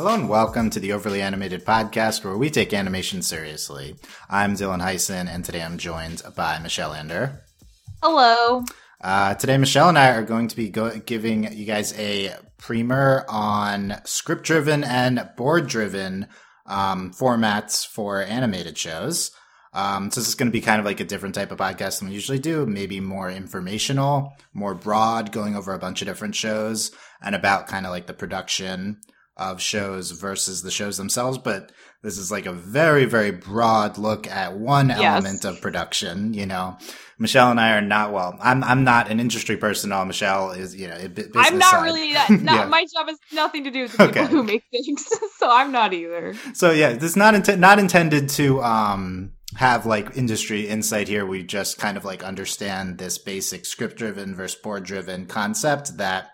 Hello and welcome to the Overly Animated Podcast, where we take animation seriously. I'm Dylan Hysen, and today I'm joined by Michelle Anderer. Hello. Uh, today, Michelle and I are going to be go- giving you guys a primer on script driven and board driven um, formats for animated shows. Um, so this is going to be kind of like a different type of podcast than we usually do, maybe more informational, more broad, going over a bunch of different shows and about kind of like the production of shows versus the shows themselves. But this is like a very, very broad look at one Yes. element of production. You know, Michelle and I are not well. I'm I'm not an industry person. All Michelle is, you know, I'm not side. really that. Not, Yeah. My job has nothing to do with the people Okay. who make things, so I'm not either. So yeah, this is not int- not intended to um have like industry insight here. We just kind of like understand this basic script driven versus board driven concept that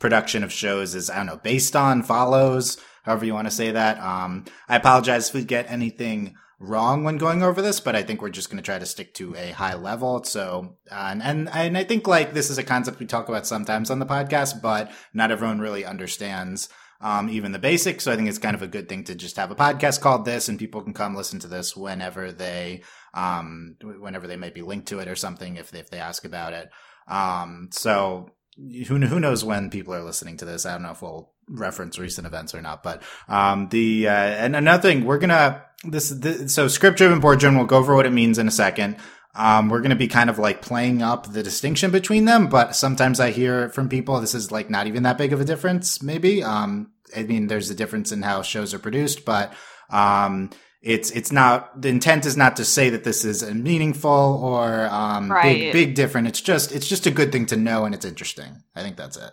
production of shows is I don't know based on follows however you want to say that. Um, I apologize if we get anything wrong when going over this, but I think we're just going to try to stick to a high level. So, uh, and, and, and I think like this is a concept we talk about sometimes on the podcast, but not everyone really understands, um, even the basics. So I think it's kind of a good thing to just have a podcast called this and people can come listen to this whenever they, um, whenever they might be linked to it or something if they, if they ask about it. Um, so who, who knows when people are listening to this? I don't know if we'll reference recent events or not, but, um, the, uh, and another thing, we're gonna, this, this so script driven board driven, we'll go over what it means in a second. Um, we're going to be kind of like playing up the distinction between them, but sometimes I hear from people this is like not even that big of a difference, maybe. Um, I mean, there's a difference in how shows are produced, but, um, it's, it's not, the intent is not to say that this is meaningful or, um, big, Right. big different. It's just, it's just a good thing to know and it's interesting. I think that's it.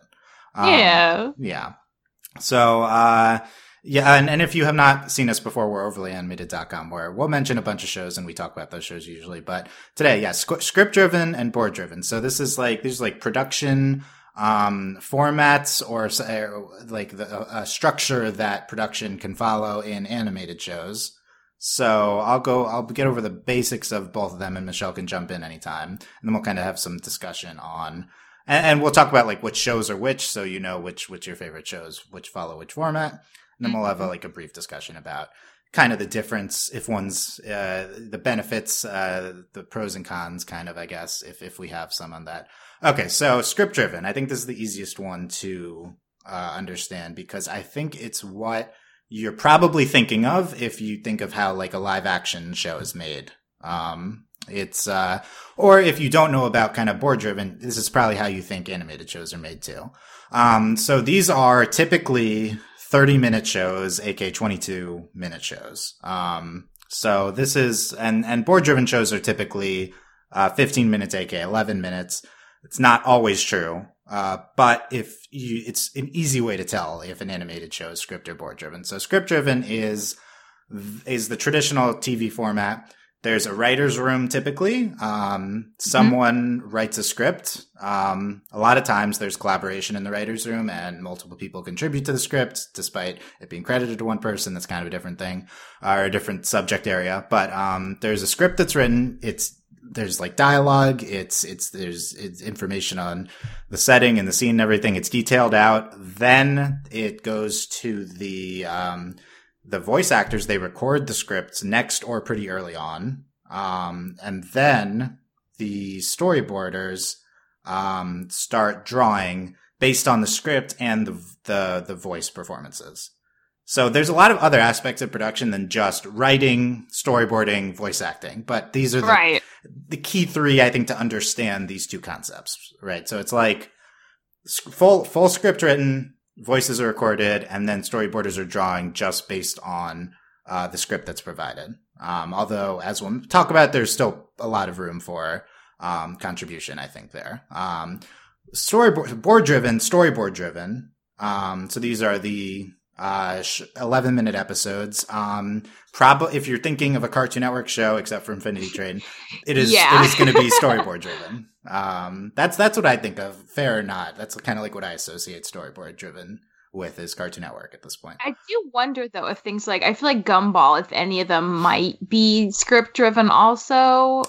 Um, yeah. yeah. So, uh, yeah, and, and if you have not seen us before, we're overly overlyanimated.com where we'll mention a bunch of shows and we talk about those shows usually. But today, yeah, script driven and board driven. So this is like, these are like production, um, formats or, or like the, a structure that production can follow in animated shows. So I'll go, I'll get over the basics of both of them and Michelle can jump in anytime. And then we'll kind of have some discussion on, and, and we'll talk about like which shows are which, so you know which, which your favorite shows, which follow which format. And then we'll have a, like a brief discussion about kind of the difference, if one's, uh, the benefits, uh, the pros and cons kind of, I guess, if, if we have some on that. Okay. So script driven. I think this is the easiest one to, uh, understand because I think it's what you're probably thinking of if you think of how like a live action show is made. Um, it's, uh, or if you don't know about kind of board driven, this is probably how you think animated shows are made too. Um, so these are typically 30 minute shows, aka 22 minute shows. Um, so this is, and, and board driven shows are typically, uh, 15 minutes, aka 11 minutes. It's not always true. Uh, but if you, it's an easy way to tell if an animated show is script or board driven. So script driven is, is the traditional TV format. There's a writer's room typically. Um, someone writes a script. Um, a lot of times there's collaboration in the writer's room and multiple people contribute to the script despite it being credited to one person. That's kind of a different thing or a different subject area. But, um, there's a script that's written. It's, there's like dialogue. It's, it's, there's it's information on the setting and the scene and everything. It's detailed out. Then it goes to the, um, the voice actors they record the scripts next or pretty early on um, and then the storyboarders um, start drawing based on the script and the, the the voice performances so there's a lot of other aspects of production than just writing storyboarding voice acting but these are the, Right. the key three, I think, to understand these two concepts, right? So it's like full full script written, voices are recorded, and then storyboarders are drawing just based on uh, the script that's provided. Um, although, as we'll talk about, there's still a lot of room for um, contribution. I think there. Um, storyboard board driven, storyboard driven. Um, so these are the uh, sh- 11 minute episodes. Um, probably if you're thinking of a Cartoon Network show, except for Infinity Train, it is Yeah. it is going to be storyboard driven. Um, that's that's what I think of. Fair or not, that's kind of like what I associate storyboard driven with is Cartoon Network at this point. I do wonder though if things like I feel like Gumball, if any of them might be script driven also.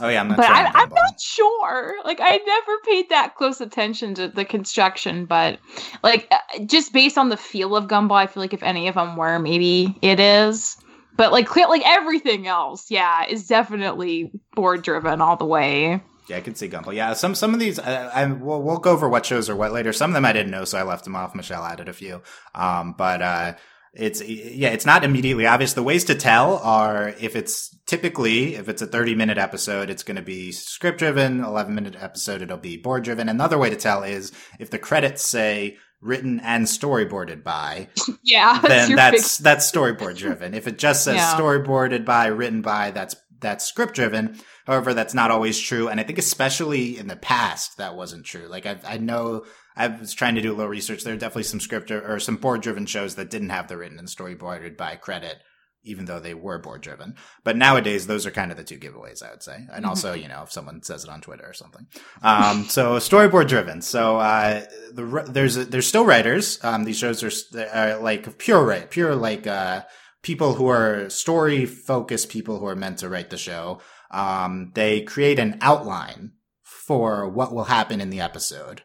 Oh yeah, I'm not but sure I, I'm not sure. Like I never paid that close attention to the construction, but like uh, just based on the feel of Gumball, I feel like if any of them were, maybe it is. But like like everything else, yeah, is definitely board driven all the way. Yeah, I can see Gumball. Yeah, some some of these, I, I we'll, we'll go over what shows are what later. Some of them I didn't know, so I left them off. Michelle added a few, um, but uh, it's yeah, it's not immediately obvious. The ways to tell are if it's typically if it's a thirty minute episode, it's going to be script driven. Eleven minute episode, it'll be board driven. Another way to tell is if the credits say written and storyboarded by yeah then that's big... that's storyboard driven if it just says yeah. storyboarded by written by that's that's script driven However, that's not always true. And I think especially in the past, that wasn't true. Like I, I know I was trying to do a little research. There are definitely some script or some board driven shows that didn't have the written and storyboarded by credit, even though they were board driven. But nowadays, those are kind of the two giveaways, I would say. And mm-hmm. also, you know, if someone says it on Twitter or something. Um, so storyboard driven. So, uh, the, there's, there's still writers. Um, these shows are, are like pure, pure, like, uh, people who are story focused people who are meant to write the show um, they create an outline for what will happen in the episode.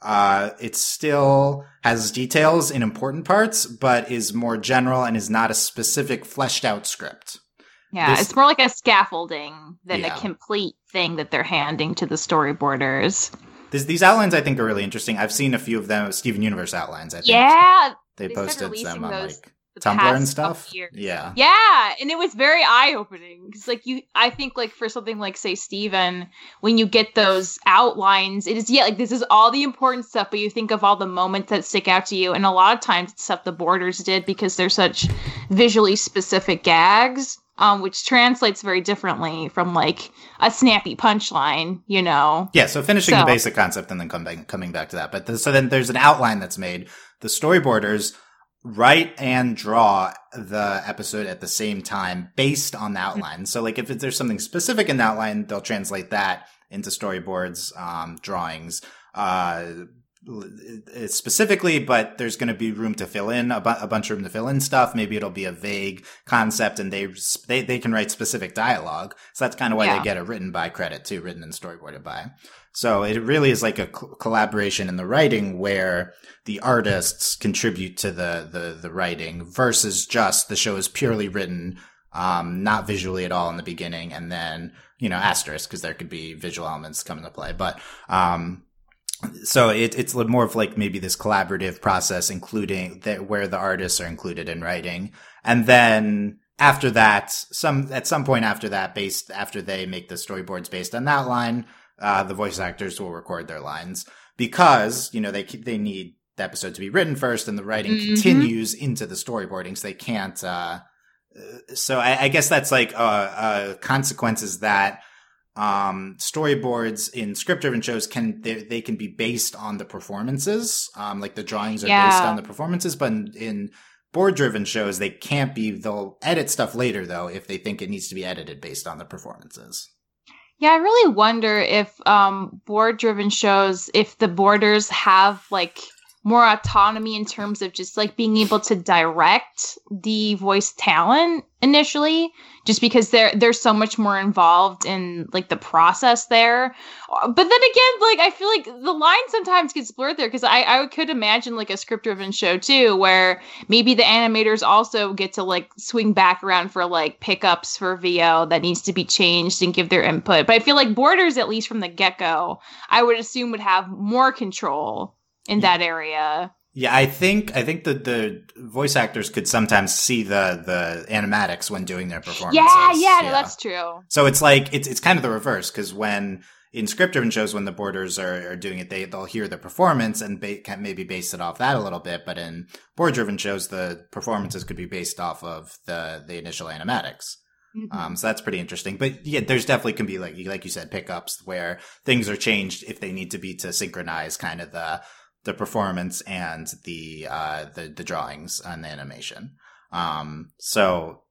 Uh, it still has details in important parts, but is more general and is not a specific fleshed out script. Yeah, this, it's more like a scaffolding than yeah. a complete thing that they're handing to the storyboarders. This, these outlines I think are really interesting. I've seen a few of them, Steven Universe outlines. I think. Yeah, they, they posted them on those like Tumblr and stuff. Yeah. Yeah. And it was very eye opening because, like, you, I think, like, for something like, say, Steven, when you get those outlines, it is, yeah, like, this is all the important stuff, but you think of all the moments that stick out to you. And a lot of times it's stuff the boarders did because they're such visually specific gags. Um, which translates very differently from like a snappy punchline, you know. Yeah, so finishing so. the basic concept and then back, coming back to that. But the, so then there's an outline that's made. The storyboarders write and draw the episode at the same time based on the outline. So like if there's something specific in the outline, they'll translate that into storyboards, um, drawings, uh, specifically, but there's going to be room to fill in a, bu- a, bunch of room to fill in stuff. Maybe it'll be a vague concept and they, they, they can write specific dialogue. So that's kind of why yeah. they get a written by credit too, written and storyboarded by. So it really is like a collaboration in the writing where the artists contribute to the, the, the writing versus just the show is purely written, um, not visually at all in the beginning. And then, you know, asterisk because there could be visual elements come into play. But, um, so it, it's more of like maybe this collaborative process, including that where the artists are included in writing. And then after that, some, at some point after that, based, after they make the storyboards based on that line, uh, the voice actors will record their lines because, you know, they, they need the episode to be written first and the writing mm-hmm. continues into the storyboarding. So they can't, uh, so I, I, guess that's like, uh, uh, consequences that, um, storyboards in script driven shows can, they, they, can be based on the performances. Um, like the drawings are yeah. based on the performances, but in, in board driven shows, they can't be, they'll edit stuff later though if they think it needs to be edited based on the performances. Yeah, I really wonder if um, board driven shows, if the boarders have like more autonomy in terms of just like being able to direct the voice talent initially just because they're they're so much more involved in like the process there. But then again like i feel like the line sometimes gets blurred there because i i could imagine like a script driven show too where maybe the animators also get to like swing back around for like pickups for vo that needs to be changed and give their input. But i feel like borders at least from the get-go i would assume would have more control in that area. Yeah, I think I think that the voice actors could sometimes see the the animatics when doing their performances. Yeah, yeah, yeah. that's true. So it's like it's it's kind of the reverse because when in script driven shows when the boarders are, are doing it they they'll hear the performance and ba- can maybe base it off that a little bit but in board driven shows the performances could be based off of the the initial animatics mm-hmm. um, so that's pretty interesting but yeah there's definitely can be like like you said pickups where things are changed if they need to be to synchronize kind of the the performance and the uh, the the drawings and the animation. Um, so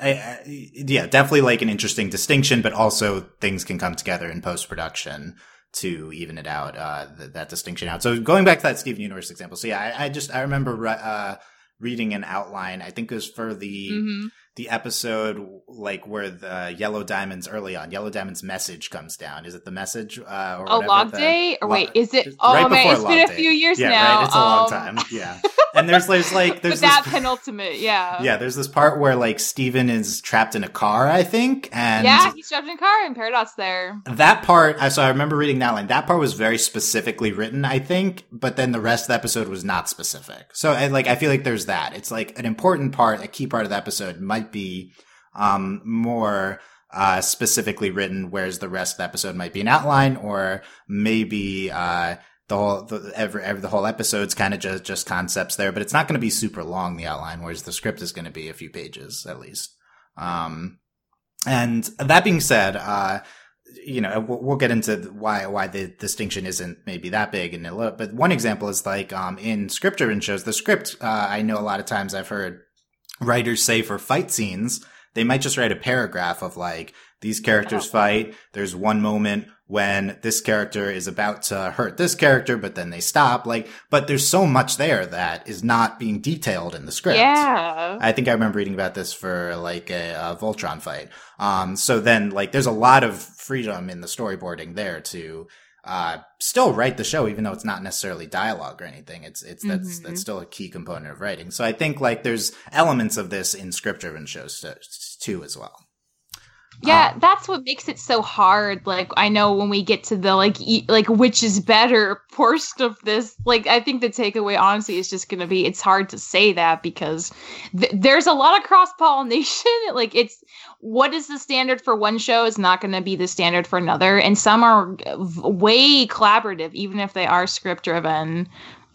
I, I, yeah, definitely like an interesting distinction, but also things can come together in post production to even it out, uh, th- that distinction out. So going back to that Steven Universe example. So yeah, I, I just, I remember, uh, reading an outline. I think it was for the, mm-hmm. The episode like where the Yellow Diamonds early on, Yellow Diamonds message comes down. Is it the message? Uh, or oh, whatever, log the- day? Or wait, is it? Right Oh man, before it's been a day. few years yeah, now. right. It's a long Um, time. Yeah, and there's there's like there's but that penultimate, yeah. yeah there's this part where like Steven is trapped in a car, I think, and yeah, he's trapped in a car and Paradox there. that part, I- so I remember reading that line. That part was very specifically written, I think, but then the rest of the episode was not specific. So, I, like, I feel like there's that. It's like an important part, a key part of the episode might be um, more uh, specifically written, whereas the rest of the episode might be an outline, or maybe uh, the whole the, every, every the whole episode's kind of just just concepts there. But it's not going to be super long the outline, whereas the script is going to be a few pages at least. Um, and that being said, uh, you know, we'll, we'll get into why why the distinction isn't maybe that big in a little. But one example is like um, in script-driven shows, the script. Uh, I know a lot of times I've heard writers say for fight scenes, they might just write a paragraph of like these characters fight. There's one moment when this character is about to hurt this character, but then they stop. Like, but there's so much there that is not being detailed in the script. Yeah. I think I remember reading about this for like a, a Voltron fight. Um, so then like there's a lot of freedom in the storyboarding there to uh, still write the show, even though it's not necessarily dialogue or anything. It's it's that's Mhm. that's still a key component of writing. So I think like there's elements of this in script driven shows to- too as well. Yeah, Um, that's what makes it so hard. Like I know when we get to the like e- like which is better portion of this, like I think the takeaway honestly is just going to be it's hard to say that because th- there's a lot of cross pollination. like it's what is the standard for one show is not going to be the standard for another, and some are v- way collaborative even if they are script driven.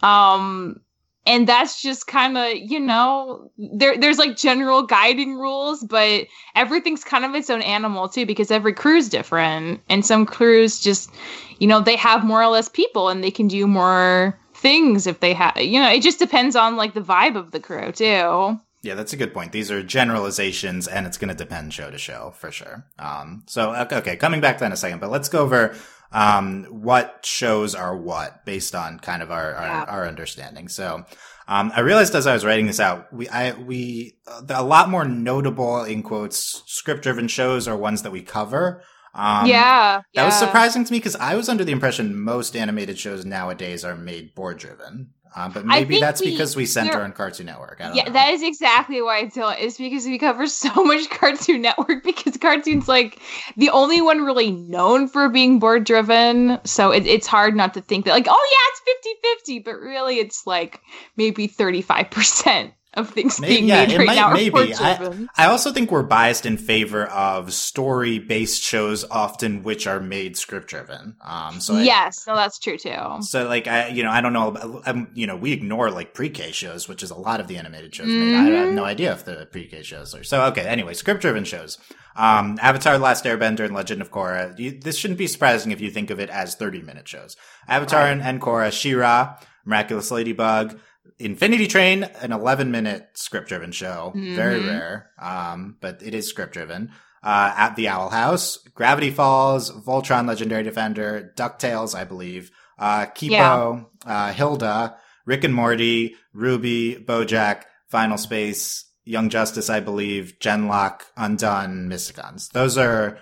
Um and that's just kind of you know there there's like general guiding rules but everything's kind of its own animal too because every crew's different and some crews just you know they have more or less people and they can do more things if they have you know it just depends on like the vibe of the crew too Yeah, that's a good point. These are generalizations, and it's going to depend show to show for sure. Um, so okay, coming back to that in a second, but let's go over um, what shows are what based on kind of our our, Yeah. our understanding. So. Um, I realized as I was writing this out, we, I, we, uh, a lot more notable in quotes script driven shows are ones that we cover. Um, yeah That was surprising to me because I was under the impression most animated shows nowadays are made board driven. Um, but maybe that's we- because we center on Cartoon Network. I don't yeah, know. that is exactly why I tell it. It's because we cover so much Cartoon Network because Cartoon's like the only one really known for being board driven. So it, it's hard not to think that, like, oh yeah, it's 50 50, but really it's like maybe 35% of things Maybe- being yeah, made it right might- now maybe. I- I also think we're biased in favor of story based shows, often which are made script driven. Um, so I- yes, no, that's true too. so like I, you know, I don't know. about- Um, you know, we ignore like pre-K shows, which is a lot of the animated shows. made. I have Mhm. no idea if the pre-K shows are. So okay, anyway, script-driven shows. Um, Avatar: Last Airbender and Legend of Korra. You, this shouldn't be surprising if you think of it as thirty-minute shows. Avatar Right. and, and Korra, She-Ra, Miraculous Ladybug, Infinity Train, an eleven-minute script-driven show. Very Mhm. rare, um, but it is script-driven. Uh, at the Owl House, Gravity Falls, Voltron: Legendary Defender, Ducktales, I believe uh, Kipo, uh, Hilda, Rick and Morty, RWBY, Bojack, Final Space, Young Justice, I believe, gen:LOCK, Undone, Mysticons. Those are a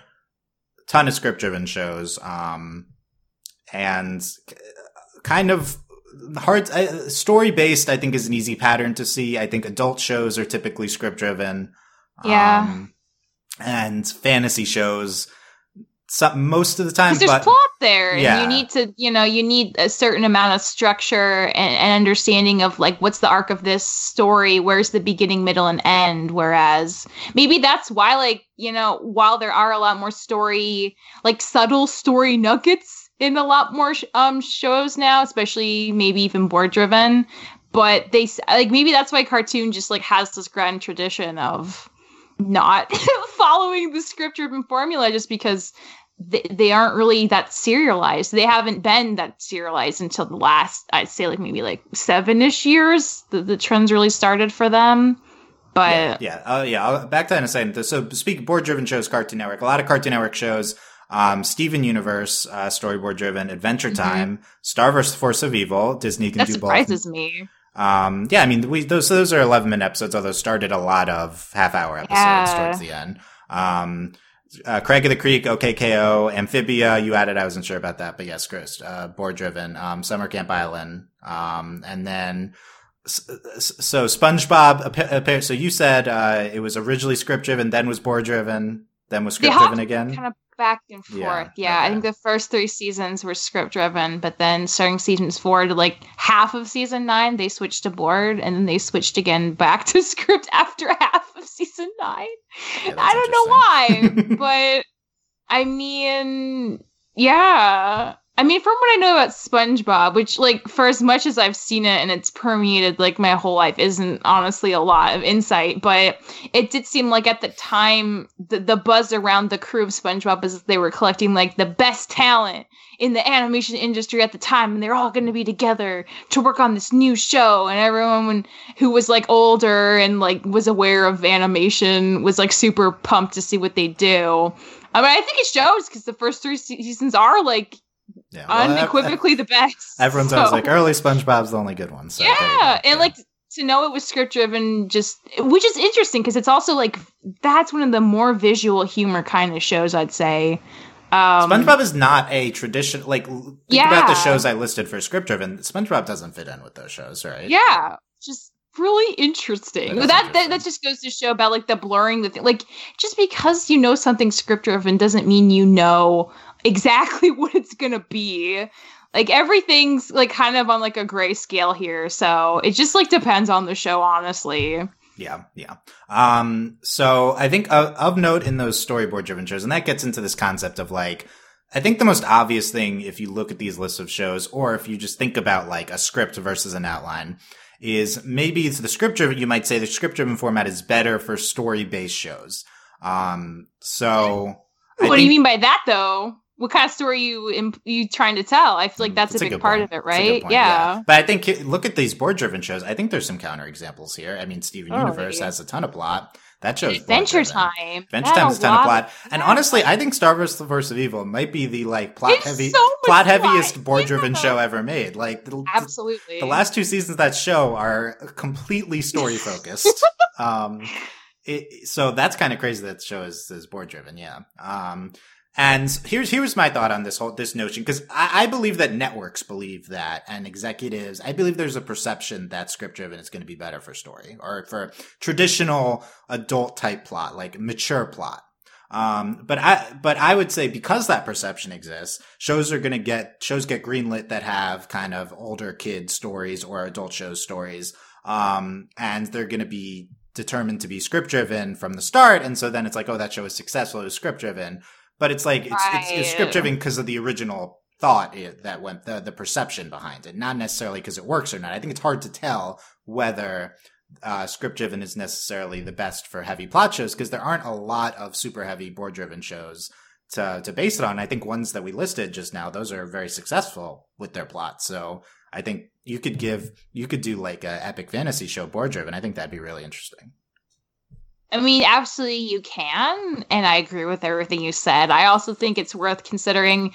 ton of script driven shows. Um, and kind of hard, uh, story based, I think is an easy pattern to see. I think adult shows are typically script driven. Yeah. Um, and fantasy shows, some, most of the time, there's but plot there, and Yeah. you need to, you know, you need a certain amount of structure and, and understanding of like what's the arc of this story, where's the beginning, middle, and end. Whereas maybe that's why, like, you know, while there are a lot more story, like subtle story nuggets in a lot more um shows now, especially maybe even board driven, but they like maybe that's why cartoon just like has this grand tradition of not following the script driven formula just because they, they aren't really that serialized. They haven't been that serialized until the last, I'd say, like maybe like seven ish years. The, the trends really started for them. But yeah, yeah, uh, yeah. Back to that in a second. So, speaking board-driven shows, Cartoon Network. A lot of Cartoon Network shows. Um, Steven Universe, uh, storyboard-driven. Adventure Mhm. Time, Star vs. Force of Evil. Disney can that do both. surprises me. Um, yeah, I mean, we those those are eleven minute episodes, although started a lot of half hour episodes Yeah. towards the end. Um, uh, Craig of the Creek, OK K.O., Amphibia, you added, I wasn't sure about that, but yes, Chris, uh, board driven, um, Summer Camp Island, um, and then, so SpongeBob, so you said, uh, it was originally script driven, then was board driven, then was script driven again? kind of back and forth. Yeah, Yeah, I think the first three seasons were script driven, but then starting seasons four to like half of season nine, they switched to board, and then they switched again back to script after half of season nine. Yeah, I don't know why, but I mean, yeah. I mean, from what I know about SpongeBob, which, like, for as much as I've seen it and it's permeated, like, my whole life, isn't honestly a lot of insight, but it did seem like at the time, the, the buzz around the crew of SpongeBob is they were collecting, like, the best talent in the animation industry at the time, and they're all going to be together to work on this new show, and everyone who was, like, older and, like, was aware of animation was, like, super pumped to see what they do. I mean, I think it shows because the first three se- seasons are, like, Yeah, well, unequivocally the best. Everyone's always like, early SpongeBob's the only good one. So yeah, and like to know it was script driven, just which is interesting because it's also like that's one of the more visual humor kind of shows I'd say. Um, SpongeBob is not a tradition. Like, think about the shows I listed for script driven. SpongeBob doesn't fit in with those shows, right? Yeah, just really interesting. That, interesting. that that just goes to show about like the blurring the thing. Like just because you know something script driven doesn't mean you know exactly what it's gonna be. Like everything's like kind of on like a gray scale here, so it just like depends on the show, honestly. Yeah, yeah. Um, so I think of, of note in those storyboard driven shows, and that gets into this concept of like, I think the most obvious thing, if you look at these lists of shows, or if you just think about like a script versus an outline, is maybe it's the script driven, you might say the script driven format is better for story based shows. Um, so. What do you mean by that, though? What kind of story you imp- you trying to tell? I feel like that's, That's a a big good part point. of it, a right? point, yeah. But I think look at these board driven shows. I think there's some counterexamples here. I mean, Steven Totally. Universe has a ton of plot. That shows Adventure Time. Adventure Time a has a ton of lot plot. And honestly, I think Star vs.: The Force of Evil might be the like plot It's heavy, so plot heaviest board driven Yeah. show ever made. Like the, Absolutely. the last two seasons of that show are completely story focused. um, it, so that's kind of crazy that the show is, is board driven. Yeah. Um, and here's here's my thought on this whole this notion because I, I believe that networks believe that and executives I believe there's a perception that script driven is going to be better for story or for traditional adult type plot like mature plot. Um, but I but I would say because that perception exists, shows are going to get shows get greenlit that have kind of older kid stories or adult show stories, um, and they're going to be determined to be script driven from the start. And so then it's like, oh, that show is successful. It was script driven. But it's like, it's, it's, it's script driven because of the original thought i- that went, the, the perception behind it, not necessarily because it works or not. I think it's hard to tell whether, uh, script driven is necessarily the best for heavy plot shows because there aren't a lot of super heavy board driven shows to, to base it on. I think ones that we listed just now, those are very successful with their plots. So I think you could give, you could do like a epic fantasy show board driven. I think that'd be really interesting. I mean, absolutely, you can, and I agree with everything you said. I also think it's worth considering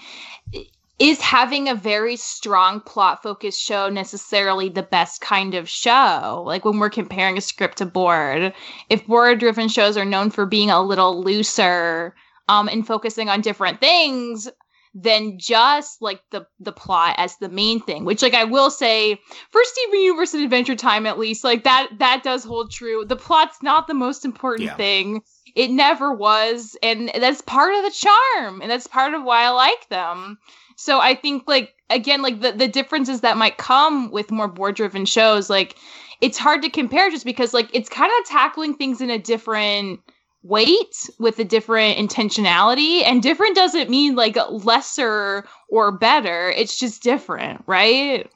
is having a very strong plot focused show necessarily the best kind of show? Like when we're comparing a script to board, if board driven shows are known for being a little looser um, and focusing on different things, than just like the the plot as the main thing which like i will say for steven universe and adventure time at least like that that does hold true. The plot's not the most important Yeah. thing. It never was and that's part of the charm and that's part of why i like them. So i think like again like the, the differences that might come with more board driven shows like it's hard to compare just because like it's kind of tackling things in a different weight with a different intentionality and different doesn't mean like lesser or better it's just different right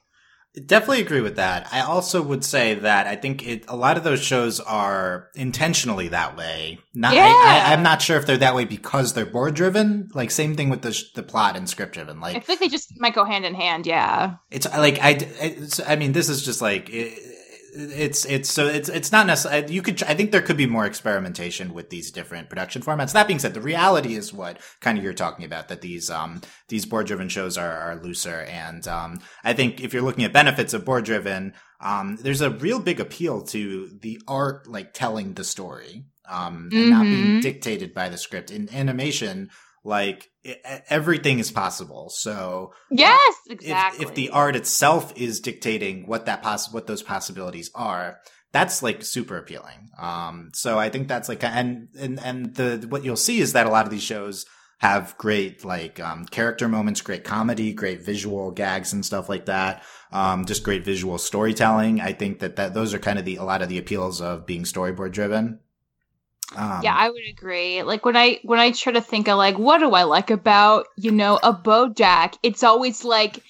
Definitely agree with that. I also would say that I think it, a lot of those shows are intentionally that way. Not, I, Yeah. I, I'm not sure if they're that way because they're board driven. Like same thing with the the plot and script driven. i Like feel like they just might go hand in hand yeah it's like I, it's, I mean, this is just like it, it's it's so it's it's not necessarily you could I think there could be more experimentation with these different production formats. That being said, the reality is what kind of you're talking about that these um these board driven shows are are looser and um I think if you're looking at benefits of board driven um there's a real big appeal to the art like telling the story um and mm-hmm. not being mm-hmm. dictated by the script in animation like it, everything is possible. So yes, exactly. If, if, the art itself is dictating what that poss- what those possibilities are, that's like super appealing. Um, so I think that's like, and, and, and the, what you'll see is that a lot of these shows have great like, um, character moments, great comedy, great visual gags and stuff like that. Um, just great visual storytelling. I think that, that those are kind of the, a lot of the appeals of being storyboard driven. Um, yeah, I would agree. Like when I when I try to think of like what do I like about you know a BoJack, it's always like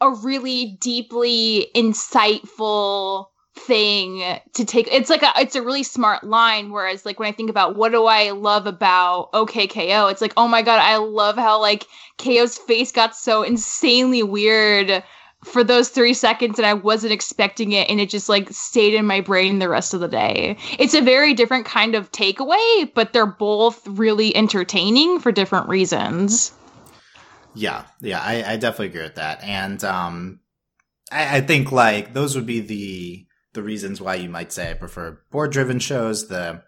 a really deeply insightful thing to take. It's like a it's a really smart line. Whereas like when I think about what do I love about OK K.O., it's like oh my god, I love how like KO's face got so insanely weird for those three seconds and I wasn't expecting it and it just like stayed in my brain the rest of the day. It's a very different kind of takeaway, but they're both really entertaining for different reasons. Yeah, yeah, I, I definitely agree with that. And um I, I think like those would be the the reasons why you might say I prefer board driven shows. The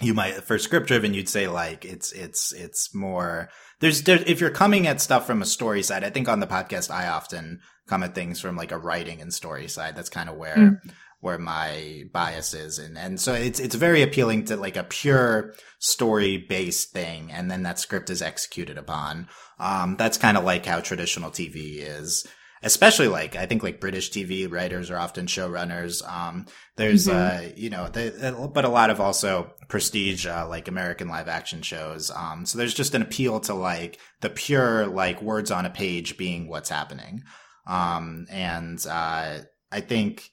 you might for script driven you'd say like it's it's it's more there's there, if you're coming at stuff from a story side i think on the podcast i often come at things from like a writing and story side that's kind of where mm. where my bias is and and so it's it's very appealing to like a pure story based thing and then that script is executed upon um that's kind of like how traditional tv is especially like I think like British TV writers are often showrunners. Um, there's mm-hmm. uh, you know, they, but a lot of also prestige uh, like American live action shows. Um, so there's just an appeal to like the pure like words on a page being what's happening. Um, and uh, I think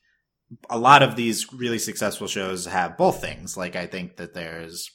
a lot of these really successful shows have both things. Like I think that there's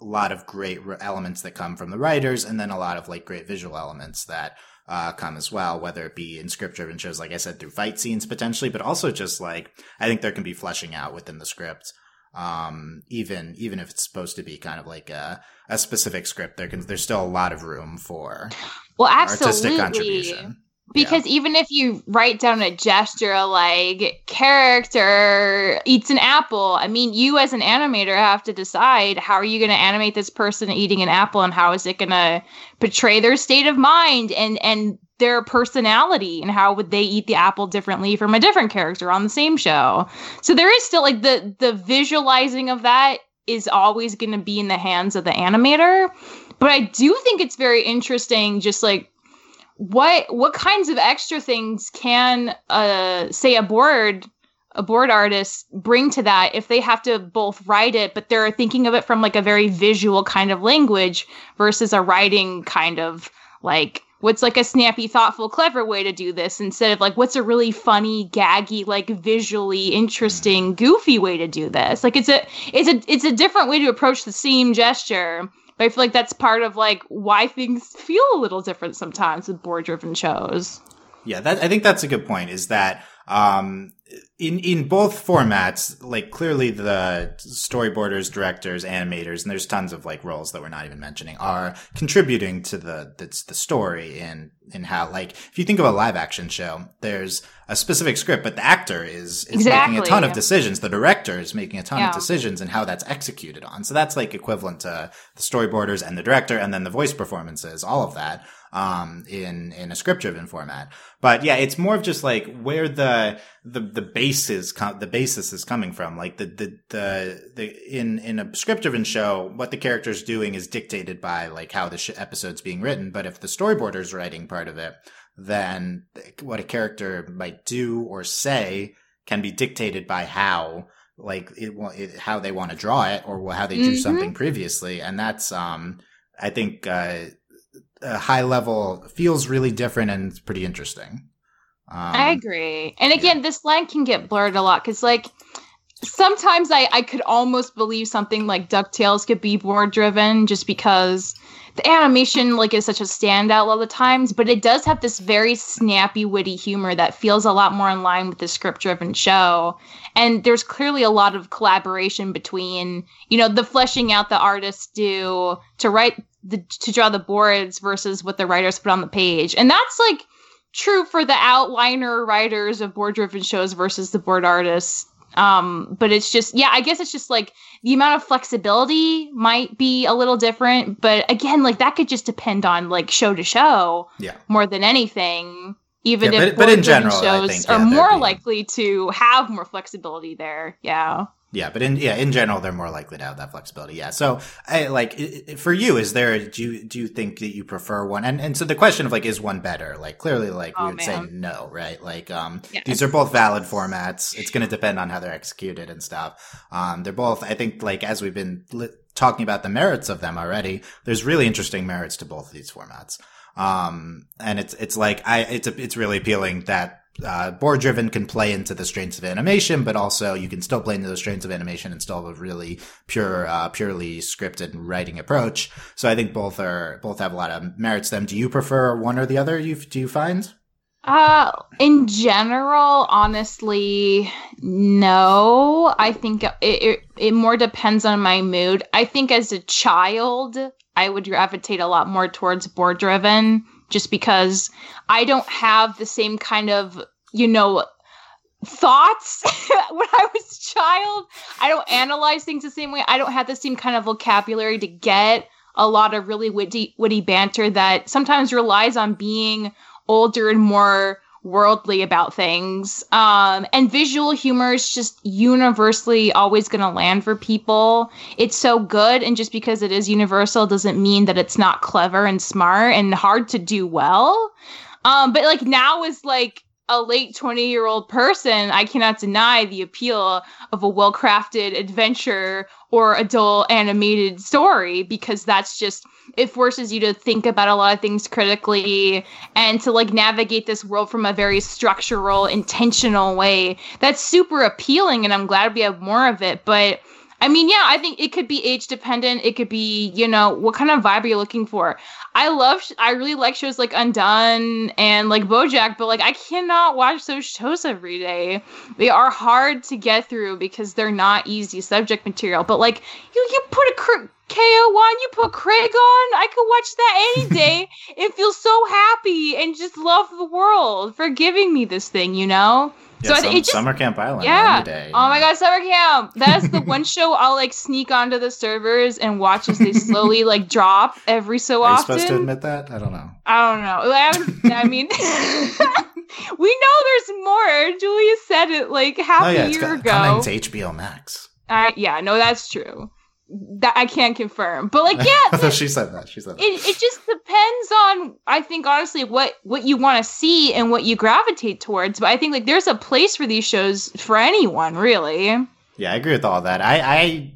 a lot of great elements that come from the writers, and then a lot of like great visual elements that uh, come as well, whether it be in script driven shows, like I said, through fight scenes potentially, but also just like, I think there can be fleshing out within the script. Um, even, even if it's supposed to be kind of like a, a specific script, there can, there's still a lot of room for well, absolutely. artistic contribution. Because yeah. even if you write down a gesture like character eats an apple, I mean, you as an animator have to decide how are you going to animate this person eating an apple and how is it going to portray their state of mind and and their personality and how would they eat the apple differently from a different character on the same show. So there is still like the the visualizing of that is always going to be in the hands of the animator. But I do think it's very interesting just like what what kinds of extra things can uh say a board a board artist bring to that if they have to both write it but they're thinking of it from like a very visual kind of language versus a writing kind of like what's like a snappy thoughtful clever way to do this instead of like what's a really funny gaggy like visually interesting goofy way to do this? Like it's a it's a it's a different way to approach the same gesture but I feel like that's part of like why things feel a little different sometimes with board driven shows. Yeah, that I think that's a good point. Is that um, in in both formats, like clearly the storyboarders, directors, animators, and there's tons of like roles that we're not even mentioning are contributing to the the, the story in in how like if you think of a live action show, there's a specific script, but the actor is, is exactly, making a ton of decisions. The director is making a ton yeah. of decisions and how that's executed on. So that's like equivalent to the storyboarders and the director and then the voice performances, all of that um, in in a script driven format. But yeah, it's more of just like where the the the basis com- the basis is coming from. Like the the the, the in in a script driven show, what the character's doing is dictated by like how the sh- episode's being written. But if the storyboarder's writing part of it, then what a character might do or say can be dictated by how like it, it how they want to draw it or how they drew mm-hmm. something previously and that's um i think uh a high level feels really different and it's pretty interesting. Um, I agree. And again, yeah. this line can get blurred a lot because, like, sometimes I, I could almost believe something like DuckTales could be board driven just because the animation like is such a standout a lot of the times, but it does have this very snappy, witty humor that feels a lot more in line with the script driven show. And there's clearly a lot of collaboration between, you know, the fleshing out the artists do to write the to draw the boards versus what the writers put on the page. And that's like true for the outliner writers of board driven shows versus the board artists um, but it's just, yeah, I guess it's just like the amount of flexibility might be a little different. But again, like that could just depend on like show to show Yeah. more than anything. Even Yeah, if but- but in general, I shows think, are yeah, there'd more be- likely to have more flexibility there. Yeah. Yeah, but in yeah, in general, they're more likely to have that flexibility. Yeah. So, I like for you, is there do you do you think that you prefer one? And and so the question of like, is one better? Like clearly, like we Oh, would say no, right? Like, um, Yeah. these are both valid formats. It's going to depend on how they're executed and stuff. Um, they're both. I think like as we've been li- talking about the merits of them already, there's really interesting merits to both of these formats. Um, and it's it's like I it's a, it's really appealing that uh, board driven can play into the strengths of animation, but also you can still play into the strengths of animation and still have a really pure, uh, purely scripted writing approach. So I think both are both have a lot of merits. to Them. Do you prefer one or the other? You do you find? Uh, in general, honestly, no. I think it, it it more depends on my mood. I think as a child, I would gravitate a lot more towards board driven, just because I don't have the same kind of you know thoughts when I was a child. I don't analyze things the same way. I don't have the same kind of vocabulary to get a lot of really witty witty banter that sometimes relies on being older and more worldly about things. Um, and visual humor is just universally always going to land for people. It's so good, and just because it is universal doesn't mean that it's not clever and smart and hard to do well. Um, but like now is like a late 20 year old person, I cannot deny the appeal of a well crafted adventure or adult animated story because that's just, it forces you to think about a lot of things critically and to like navigate this world from a very structural, intentional way. That's super appealing and I'm glad we have more of it. But I mean, yeah, I think it could be age dependent. It could be, you know, what kind of vibe are you looking for? I love, sh- I really like shows like Undone and like Bojack, but like I cannot watch those shows every day. They are hard to get through because they're not easy subject material. But like you, you put a cr- KO on, you put Craig on, I could watch that any day and feel so happy and just love the world for giving me this thing, you know? Yeah, So I some, just- Summer Camp Island. Yeah. Day. Oh my god, summer camp! That's the one show I'll like sneak onto the servers and watch as they slowly like drop every so Are you often. supposed to admit that? I don't know. I don't know. I, I mean, we know there's more. Julia said it like half yeah, a year co- ago. coming to HBO Max. I, yeah, no, that's true. That I can't confirm, but like, yeah, Although she said that. She said that. it, it just depends on i think honestly what what you want to see and what you gravitate towards but i think like there's a place for these shows for anyone really Yeah, I agree with all that. I, I,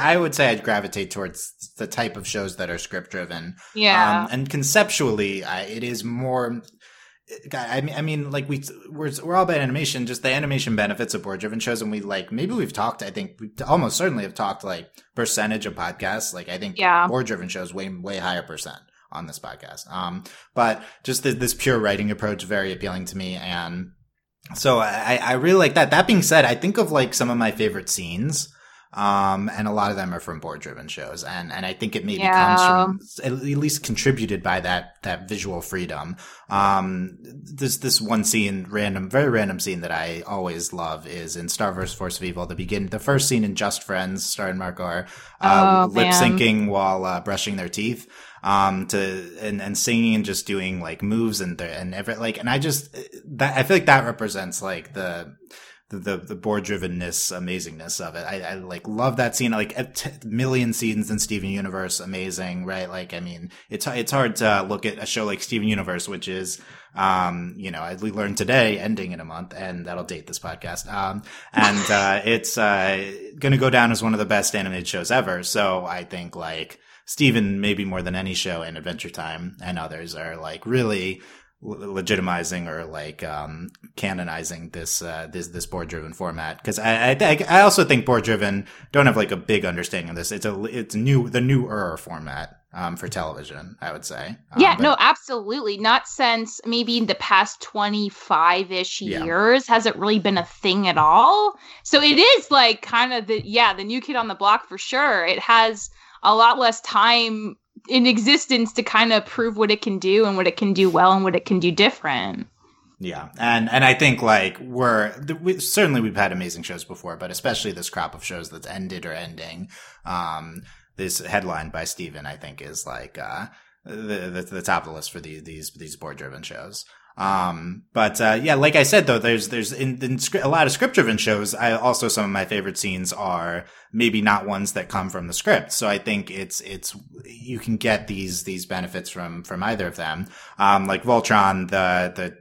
I would say I'd gravitate towards the type of shows that are script driven. yeah Um, and conceptually, I, it is more. I mean, I mean, like we we're we're all about animation, just the animation benefits of board driven shows, and we like maybe we've talked. I think we almost certainly have talked like percentage of podcasts. Like I think Yeah. board driven shows way way higher percent on this podcast. Um, but just the, this pure writing approach very appealing to me, and so I I really like that. That being said, I think of like some of my favorite scenes. Um, and a lot of them are from board driven shows. And, and I think it maybe Yeah. comes from at least contributed by that, that visual freedom. Um, this, this one scene, random, very random scene that I always love is in Star vs. Force of Evil, the begin, the first scene in Just Friends, starring Mark R, uh, Oh, lip syncing while, uh, brushing their teeth. Um, to, and, and singing and just doing like moves and, and every, like, and I just, that, I feel like that represents like the, the the, the board drivenness, amazingness of it. I, I like love that scene. Like a t- million scenes in Steven Universe, amazing, right? Like, I mean, it's it's hard to look at a show like Steven Universe, which is, um, you know, as we learned today, ending in a month, and that'll date this podcast. Um, and uh, it's uh, going to go down as one of the best animated shows ever. So I think like Steven, maybe more than any show, in Adventure Time and others are like really legitimizing or like um, canonizing this uh, this this board driven format because I, I I also think board driven don't have like a big understanding of this. It's a it's new the newer format um, for television. I would say. Um, yeah, but- no, absolutely. Not since maybe the past twenty five ish yeah. years has it really been a thing at all. So it is like kind of the yeah the new kid on the block for sure. It has a lot less time in existence to kind of prove what it can do and what it can do well and what it can do different. Yeah, and and I think like we're we, certainly we've had amazing shows before, but especially this crop of shows that's ended or ending. Um, this headline by Steven, I think, is like uh, the, the, the top of the list for these these these board driven shows. Um, but uh, yeah, like I said though, there's there's in, in a lot of script driven shows. I also some of my favorite scenes are maybe not ones that come from the script. So I think it's it's you can get these these benefits from from either of them. Um, like Voltron, the the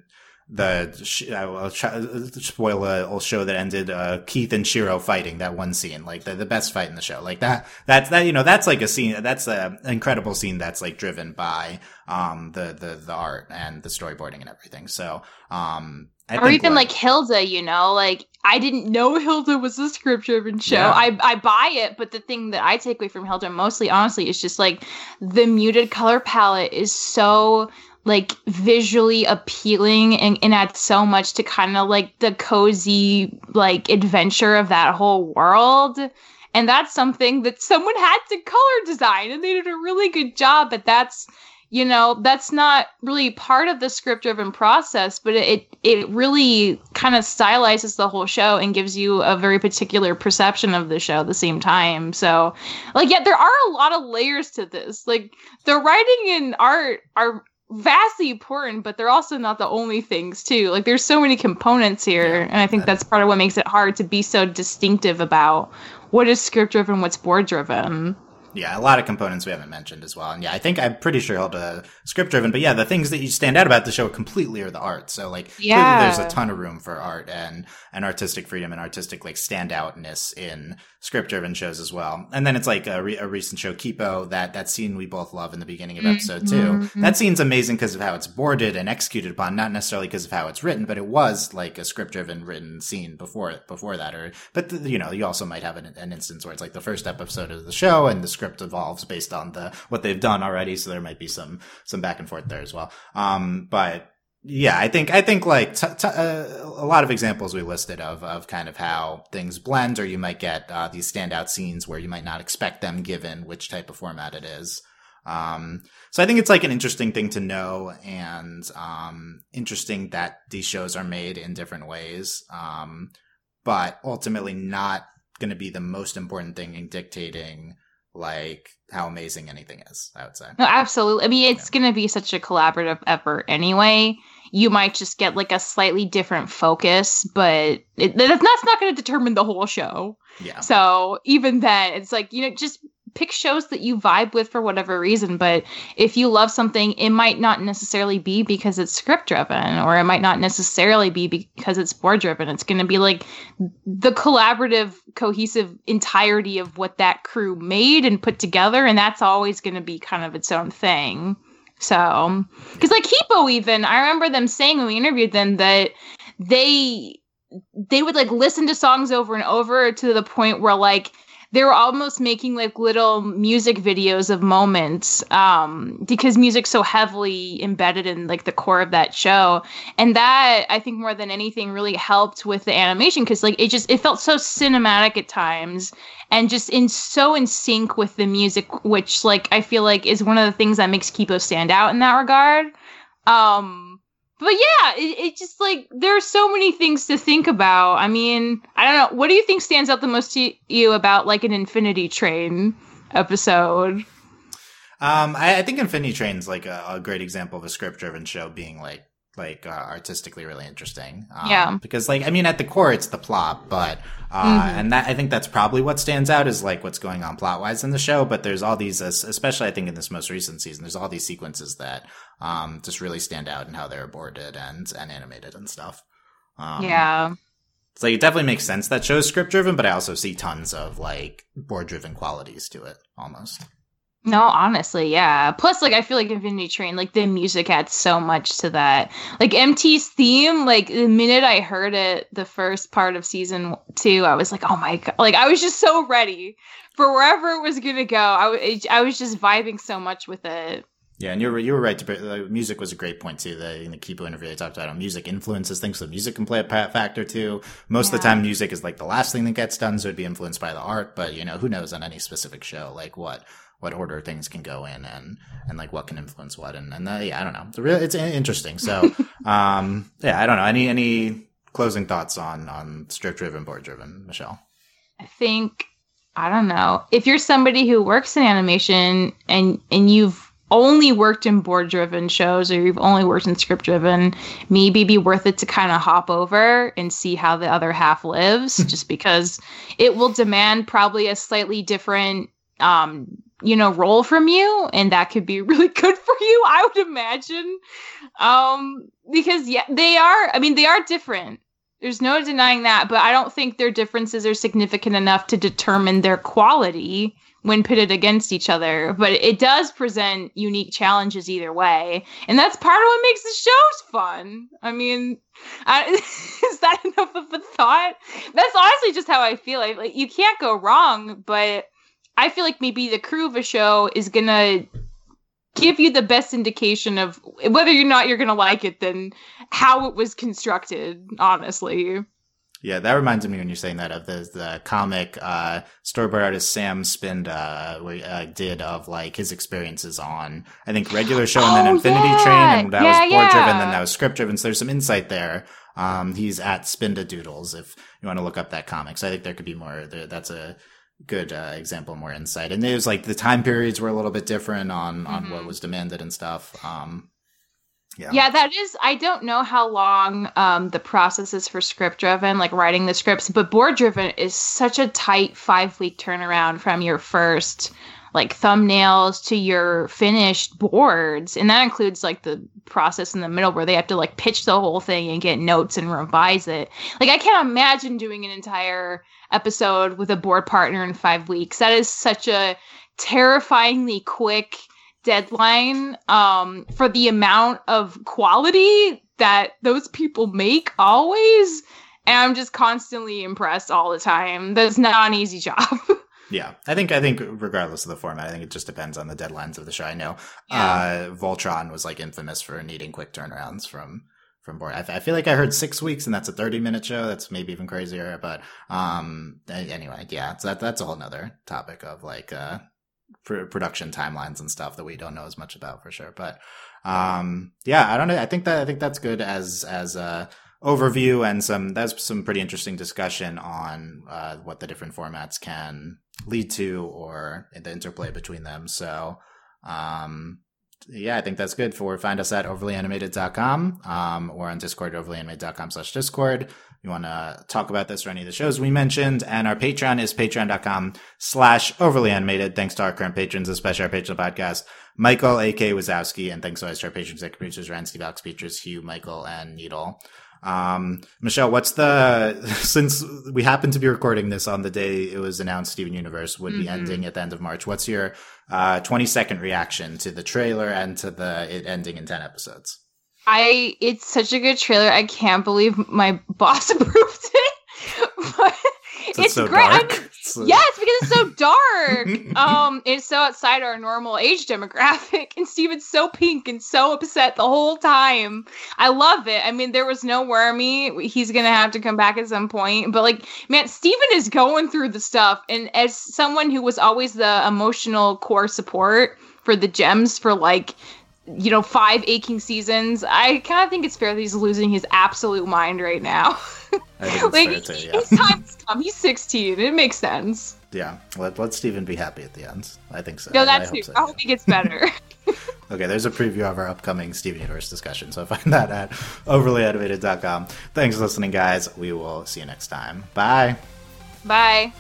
the sh- I will spoil a old show that ended uh, Keith and Shiro fighting that one scene, like the, the best fight in the show, like that. That's that you know that's like a scene that's an incredible scene that's like driven by um the the the art and the storyboarding and everything. So um I or even like, like, Hilda, you know, like I didn't know Hilda was a script driven show. Yeah. I I buy it, but the thing that I take away from Hilda mostly, honestly, is just like the muted color palette is so like visually appealing and, and adds so much to kind of like the cozy like adventure of that whole world. And that's something that someone had to color design and they did a really good job but that's you know that's not really part of the script driven process but it it really kind of stylizes the whole show and gives you a very particular perception of the show at the same time. So like yeah there are a lot of layers to this. Like the writing and art are vastly important, but they're also not the only things too. Like there's so many components here, yeah. and I think that's part of what makes it hard to be so distinctive about what is script driven, what's board driven. Yeah, a lot of components we haven't mentioned as well. And yeah, I think I'm pretty sure Hilda script driven, but yeah, the things that you stand out about the show completely are the art. So like yeah. there's a ton of room for art and and artistic freedom and artistic like standoutness in script driven shows as well. And then it's like a, re- a, recent show, Kipo, that that scene we both love in the beginning of episode mm-hmm. 2 That scene's amazing because of how it's boarded and executed upon, not necessarily because of how it's written, but it was like a script driven written scene before before that. Or but the, you know you also might have an, an instance where it's like the first episode of the show and the script evolves based on the what they've done already, so there might be some some back and forth there as well. Um, but yeah, I think I think like t- t- uh, a lot of examples we listed of of kind of how things blend, or you might get uh, these standout scenes where you might not expect them given which type of format it is. Um, so I think it's like an interesting thing to know, and um, interesting that these shows are made in different ways, um, but ultimately not going to be the most important thing in dictating like how amazing anything is. I would say. No, absolutely. I mean, it's yeah. going to be such a collaborative effort anyway you might just get like a slightly different focus, but it, that's not, not going to determine the whole show. Yeah. So even then, it's like, you know, just pick shows that you vibe with for whatever reason. But if you love something, it might not necessarily be because it's script driven, or it might not necessarily be because it's board driven. It's going to be like the collaborative, cohesive entirety of what that crew made and put together. And that's always going to be kind of its own thing. So, because like Kipo, even I remember them saying when we interviewed them that they they would like listen to songs over and over to the point where like they were almost making like little music videos of moments um, because music's so heavily embedded in like the core of that show. And that i think more than anything really helped with the animation because like it just it felt so cinematic at times and just in so in sync with the music which like i feel like is one of the things that makes kipo stand out in that regard. Um but yeah, it, it just like there are so many things to think about. I mean, I don't know. What do you think stands out the most to you about like an Infinity Train episode? Um, I, I think Infinity Train's like a, a great example of a script-driven show being like like uh, artistically really interesting. Um, yeah, because like I mean, at the core, it's the plot, but uh, mm-hmm. and that I think that's probably what stands out is like what's going on plot wise in the show. But there's all these, especially I think in this most recent season, there's all these sequences that um, just really stand out in how they're boarded and and animated and stuff. Um, yeah. Like it definitely makes sense that show's script driven, but I also see tons of like board driven qualities to it almost. No, honestly, yeah. Plus, like, I feel like Infinity Train, like, the music adds so much to that. Like, MT's theme, like, the minute I heard it, the first part of season two, I was like, oh my god. Like, I was just so ready for wherever it was gonna go. I, w- I was just vibing so much with it. Yeah, and you were you were right. To the music was a great point too. The in the Kipo interview, they talked about how music influences things, so music can play a factor too. Most yeah. of the time, music is like the last thing that gets done, so it'd be influenced by the art. But you know, who knows on any specific show, like what what order things can go in and and like what can influence what and and the, yeah, I don't know. It's really it's interesting. So um yeah, I don't know. Any any closing thoughts on on strip driven, board driven, Michelle? I think I don't know if you're somebody who works in animation and and you've only worked in board driven shows or you've only worked in script driven, maybe be worth it to kind of hop over and see how the other half lives, just because it will demand probably a slightly different um you know role from you and that could be really good for you i would imagine um because yeah they are i mean they are different there's no denying that but i don't think their differences are significant enough to determine their quality when pitted against each other, but it does present unique challenges either way. And that's part of what makes the shows fun. I mean, I, is that enough of a thought? That's honestly just how I feel. Like, like you can't go wrong, but I feel like maybe the crew of a show is gonna give you the best indication of whether or not you're gonna like it than how it was constructed, honestly. Yeah, that reminds me when you're saying that of the the comic uh, storyboard artist Sam Spina uh, did of like his experiences on I think regular show and then oh, Infinity yeah. Train and that yeah, was board yeah. driven, then that was script driven. So there's some insight there. Um, he's at Spina Doodles if you want to look up that comic. So I think there could be more. There, that's a good uh, example, more insight. And it was like the time periods were a little bit different on on mm-hmm. what was demanded and stuff. Um, yeah. yeah, that is. I don't know how long um, the process is for script driven, like writing the scripts, but board driven is such a tight five week turnaround from your first like thumbnails to your finished boards. And that includes like the process in the middle where they have to like pitch the whole thing and get notes and revise it. Like, I can't imagine doing an entire episode with a board partner in five weeks. That is such a terrifyingly quick deadline um, for the amount of quality that those people make always. And I'm just constantly impressed all the time. That's not an easy job. yeah, I think I think regardless of the format, I think it just depends on the deadlines of the show. I know yeah. uh, Voltron was like infamous for needing quick turnarounds from from board. I, I, feel like I heard six weeks, and that's a thirty minute show. That's maybe even crazier. But um, anyway, yeah, so that that's a whole nother topic of like uh, production timelines and stuff that we don't know as much about for sure. But um, yeah, I don't know. I think that I think that's good as as a overview and some that's some pretty interesting discussion on uh, what the different formats can lead to or the interplay between them. So um, yeah, I think that's good for find us at overlyanimated.com um, or on Discord, overlyanimated.com slash Discord you want to talk about this or any of the shows we mentioned. And our Patreon is patreon.com slash overly animated. Thanks to our current patrons, especially our patron podcast, Michael, A.K. Wazowski, and thanks always to our patrons and producers, Steve Alex, Peters, Hugh, Michael, and Needle. Um, Michelle, what's the, since we happen to be recording this on the day it was announced Steven Universe would mm-hmm. be ending at the end of March, what's your, uh, 20 second reaction to the trailer and to the, it ending in 10 episodes? I it's such a good trailer. I can't believe my boss approved it. but it's, it's so great. Yes, because it's so dark. um, it's so outside our normal age demographic, and Steven's so pink and so upset the whole time. I love it. I mean, there was no wormy. He's gonna have to come back at some point, but like, man, Steven is going through the stuff, and as someone who was always the emotional core support for the gems for like you know, five aching seasons. I kind of think it's fair that he's losing his absolute mind right now. I like, yeah. His time's come. He's 16. It makes sense. Yeah, let let Steven be happy at the end. I think so. No, that's true. So, I hope he gets better. okay, there's a preview of our upcoming Steven Universe discussion, so find that at overlyanimated.com. Thanks for listening, guys. We will see you next time. Bye. Bye.